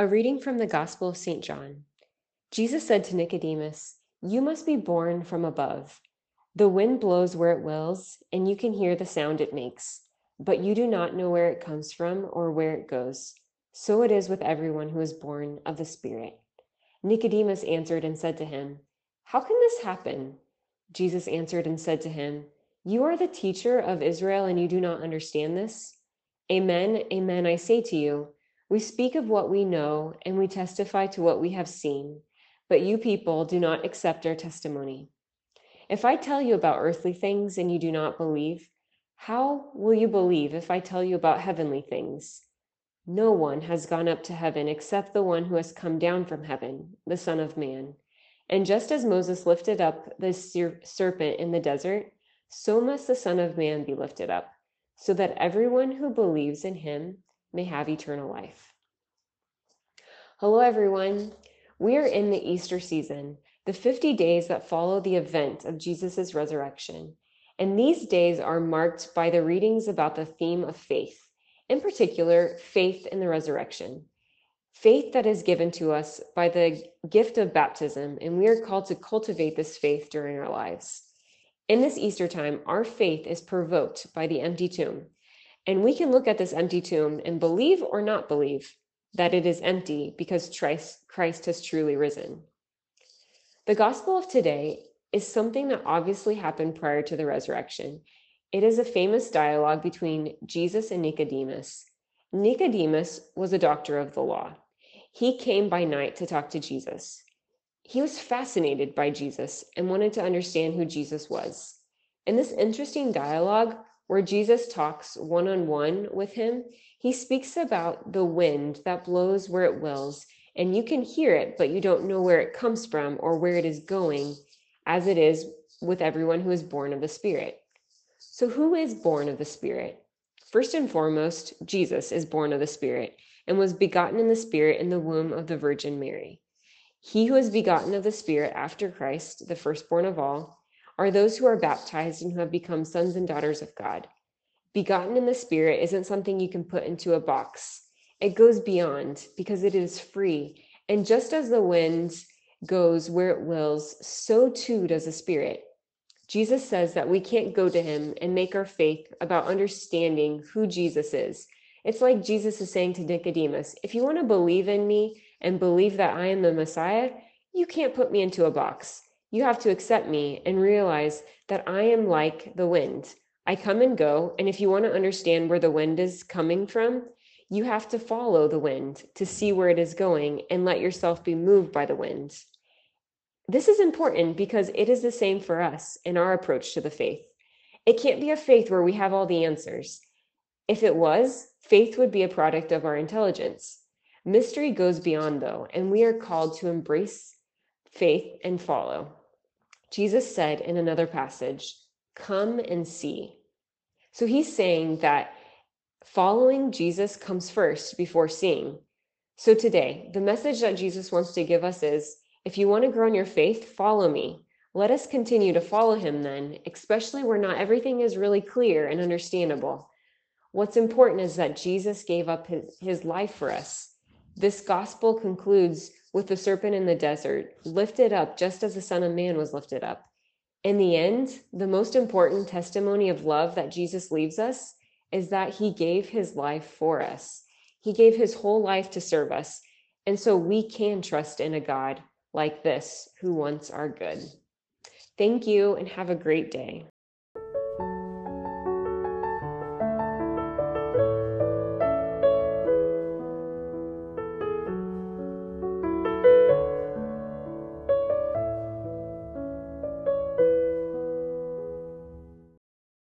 A reading from the Gospel of St. John. Jesus said to Nicodemus, You must be born from above. The wind blows where it wills, and you can hear the sound it makes, but you do not know where it comes from or where it goes. So it is with everyone who is born of the Spirit. Nicodemus answered and said to him, How can this happen? Jesus answered and said to him, You are the teacher of Israel, and you do not understand this? Amen, amen, I say to you we speak of what we know and we testify to what we have seen, but you people do not accept our testimony. If I tell you about earthly things and you do not believe, how will you believe if I tell you about heavenly things? No one has gone up to heaven except the one who has come down from heaven, the Son of Man. And just as Moses lifted up the serpent in the desert, so must the Son of Man be lifted up, so that everyone who believes in him may have eternal life. Hello, everyone. We are in the Easter season, the 50 days that follow the event of Jesus' resurrection. And these days are marked by the readings about the theme of faith, in particular, faith in the resurrection. Faith that is given to us by the gift of baptism, and we are called to cultivate this faith during our lives. In this Easter time, our faith is provoked by the empty tomb and we can look at this empty tomb and believe or not believe that it is empty because Christ has truly risen. The gospel of today is something that obviously happened prior to the resurrection. It is a famous dialogue between Jesus and Nicodemus. Nicodemus was a doctor of the law. He came by night to talk to Jesus. He was fascinated by Jesus and wanted to understand who Jesus was. In this interesting dialogue, where Jesus talks one on one with him, he speaks about the wind that blows where it wills, and you can hear it, but you don't know where it comes from or where it is going, as it is with everyone who is born of the Spirit. So, who is born of the Spirit? First and foremost, Jesus is born of the Spirit and was begotten in the Spirit in the womb of the Virgin Mary. He who is begotten of the Spirit after Christ, the firstborn of all, are those who are baptized and who have become sons and daughters of God. Begotten in the Spirit isn't something you can put into a box, it goes beyond because it is free. And just as the wind goes where it wills, so too does the Spirit. Jesus says that we can't go to him and make our faith about understanding who Jesus is. It's like Jesus is saying to Nicodemus if you want to believe in me and believe that I am the Messiah, you can't put me into a box. You have to accept me and realize that I am like the wind. I come and go. And if you want to understand where the wind is coming from, you have to follow the wind to see where it is going and let yourself be moved by the wind. This is important because it is the same for us in our approach to the faith. It can't be a faith where we have all the answers. If it was, faith would be a product of our intelligence. Mystery goes beyond, though, and we are called to embrace faith and follow. Jesus said in another passage, Come and see. So he's saying that following Jesus comes first before seeing. So today, the message that Jesus wants to give us is if you want to grow in your faith, follow me. Let us continue to follow him then, especially where not everything is really clear and understandable. What's important is that Jesus gave up his, his life for us. This gospel concludes with the serpent in the desert, lifted up just as the Son of Man was lifted up. In the end, the most important testimony of love that Jesus leaves us is that he gave his life for us. He gave his whole life to serve us. And so we can trust in a God like this who wants our good. Thank you and have a great day.